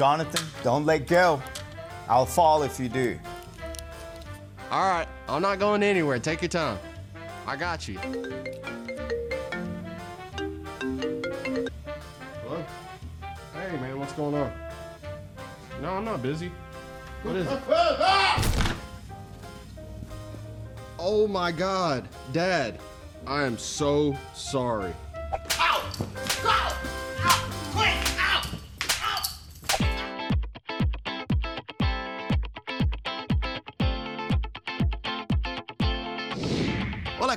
Jonathan, don't let go. I'll fall if you do. All right, I'm not going anywhere. Take your time. I got you. Hello? Hey, man, what's going on? No, I'm not busy. What is it? oh my God, Dad, I am so sorry.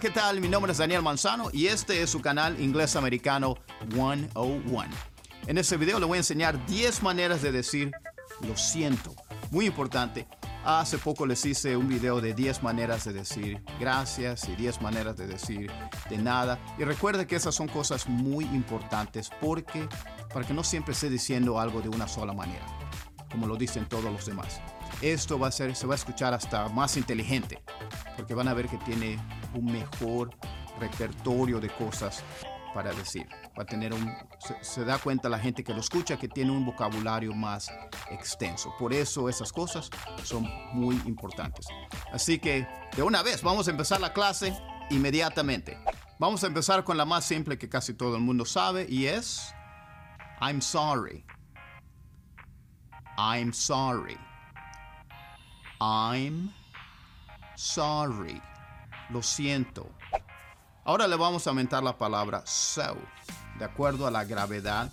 ¿Qué tal? Mi nombre es Daniel Manzano y este es su canal Inglés Americano 101. En este video le voy a enseñar 10 maneras de decir lo siento. Muy importante. Hace poco les hice un video de 10 maneras de decir gracias y 10 maneras de decir de nada. Y recuerde que esas son cosas muy importantes porque para que no siempre esté diciendo algo de una sola manera, como lo dicen todos los demás. Esto va a ser, se va a escuchar hasta más inteligente, porque van a ver que tiene un mejor repertorio de cosas para decir. Va a tener un, se, se, da cuenta la gente que lo escucha que tiene un vocabulario más extenso. Por eso esas cosas son muy importantes. Así que de una vez vamos a empezar la clase inmediatamente. Vamos a empezar con la más simple que casi todo el mundo sabe y es I'm sorry. I'm sorry. I'm sorry. Lo siento. Ahora le vamos a aumentar la palabra so, de acuerdo a la gravedad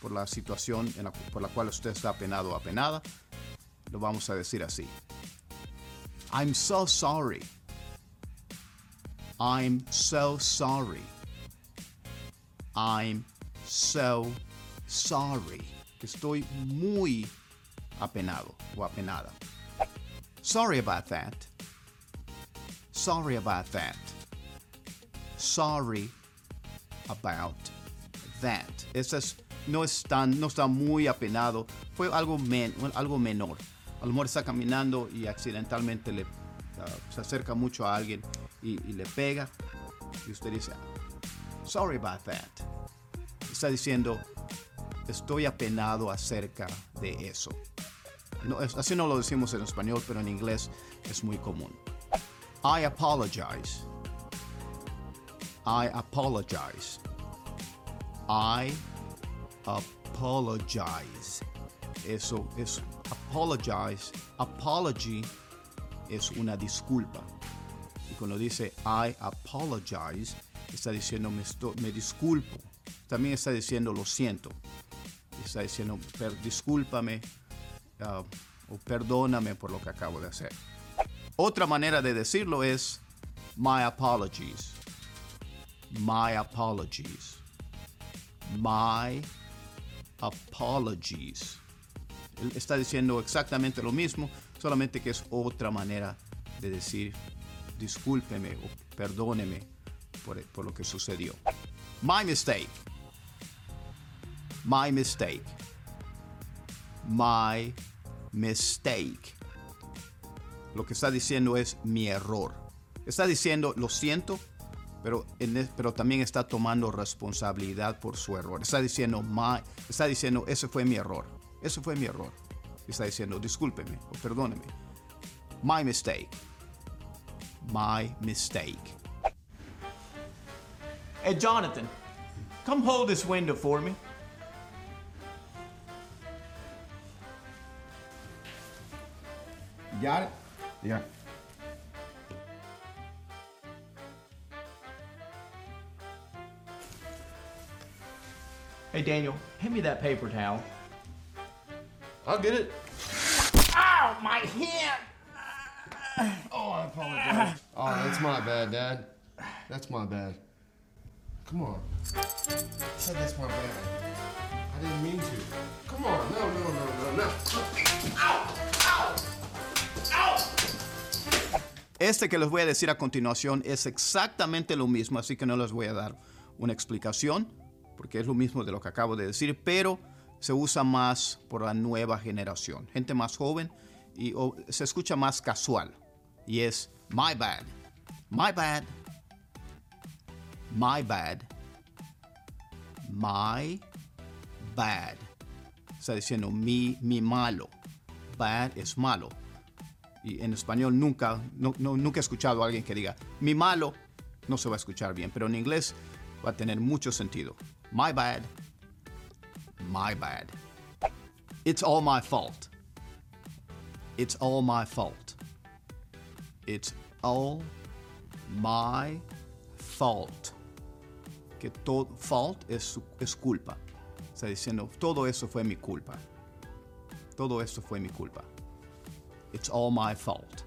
por la situación en la, por la cual usted está apenado o apenada. Lo vamos a decir así. I'm so sorry. I'm so sorry. I'm so sorry. Estoy muy apenado o apenada. Sorry about that. Sorry about that. Sorry about that. Eso es, no, es no está muy apenado. Fue algo, men, algo menor. A lo está caminando y accidentalmente le, uh, se acerca mucho a alguien y, y le pega. Y usted dice, sorry about that. Está diciendo, estoy apenado acerca de eso. No, así no lo decimos en español, pero en inglés es muy común. I apologize. I apologize. I apologize. Eso es apologize. Apology es una disculpa. Y cuando dice I apologize, está diciendo me, disculpo. También está diciendo lo siento. Está diciendo per, discúlpame uh, o perdóname por lo que acabo de hacer. Otra manera de decirlo es my apologies. My apologies. My apologies. Él está diciendo exactamente lo mismo, solamente que es otra manera de decir discúlpeme o perdóneme por, por lo que sucedió. My mistake. My mistake. My mistake. Lo que está diciendo es mi error. Está diciendo lo siento, pero, en, pero también está tomando responsabilidad por su error. Está diciendo, my, está diciendo, ese fue mi error. Ese fue mi error. Está diciendo, discúlpeme o perdóneme. My mistake. My mistake. Hey, Jonathan, come hold this window for me. Got it? Yeah. Hey Daniel, hand me that paper towel. I'll get it. Ow, my hand! Oh, I apologize. Oh, that's my bad, Dad. That's my bad. Come on. I said that's my bad. I didn't mean to. Come on. No, no, no, no, no. Ow! Este que les voy a decir a continuación es exactamente lo mismo, así que no les voy a dar una explicación, porque es lo mismo de lo que acabo de decir, pero se usa más por la nueva generación, gente más joven y se escucha más casual. Y es my bad, my bad, my bad, my bad. Está diciendo mi, mi malo. Bad es malo. Y en español nunca, no, nunca he escuchado a alguien que diga mi malo. No se va a escuchar bien, pero en inglés va a tener mucho sentido. My bad. My bad. It's all my fault. It's all my fault. It's all my fault. Que todo fault es, es culpa. Está diciendo, todo eso fue mi culpa. Todo esto fue mi culpa. It's all my fault.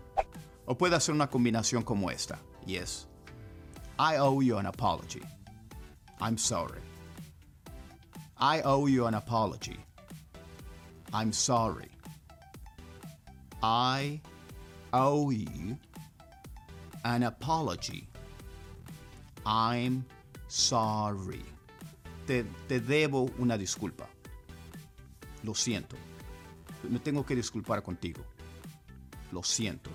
O puede hacer una combinación como esta. Yes. I owe you an apology. I'm sorry. I owe you an apology. I'm sorry. I owe you an apology. I'm sorry. Te, te debo una disculpa. Lo siento. Me tengo que disculpar contigo. Lo siento.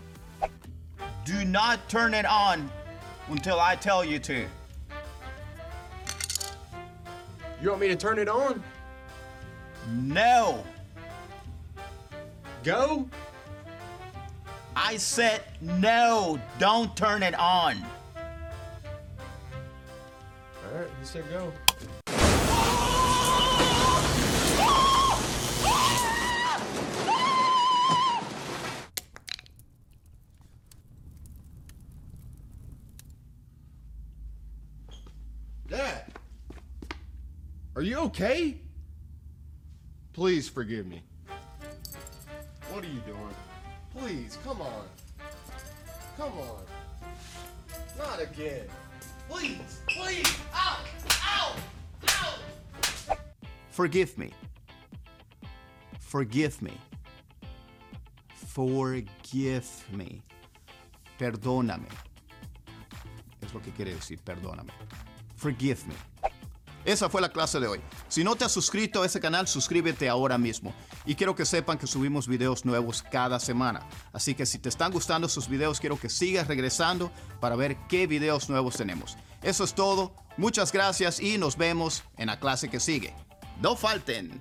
Do not turn it on until I tell you to. You want me to turn it on? No. Go? I said no. Don't turn it on. All right, you said go. Are you okay? Please forgive me. What are you doing? Please, come on. Come on. Not again. Please, please. Ow! Ow! Ow! Forgive me. Forgive me. Forgive me. Perdóname. Es lo que quiere decir, perdóname. Forgive me. Esa fue la clase de hoy. Si no te has suscrito a ese canal, suscríbete ahora mismo. Y quiero que sepan que subimos videos nuevos cada semana. Así que si te están gustando sus videos, quiero que sigas regresando para ver qué videos nuevos tenemos. Eso es todo. Muchas gracias y nos vemos en la clase que sigue. No falten.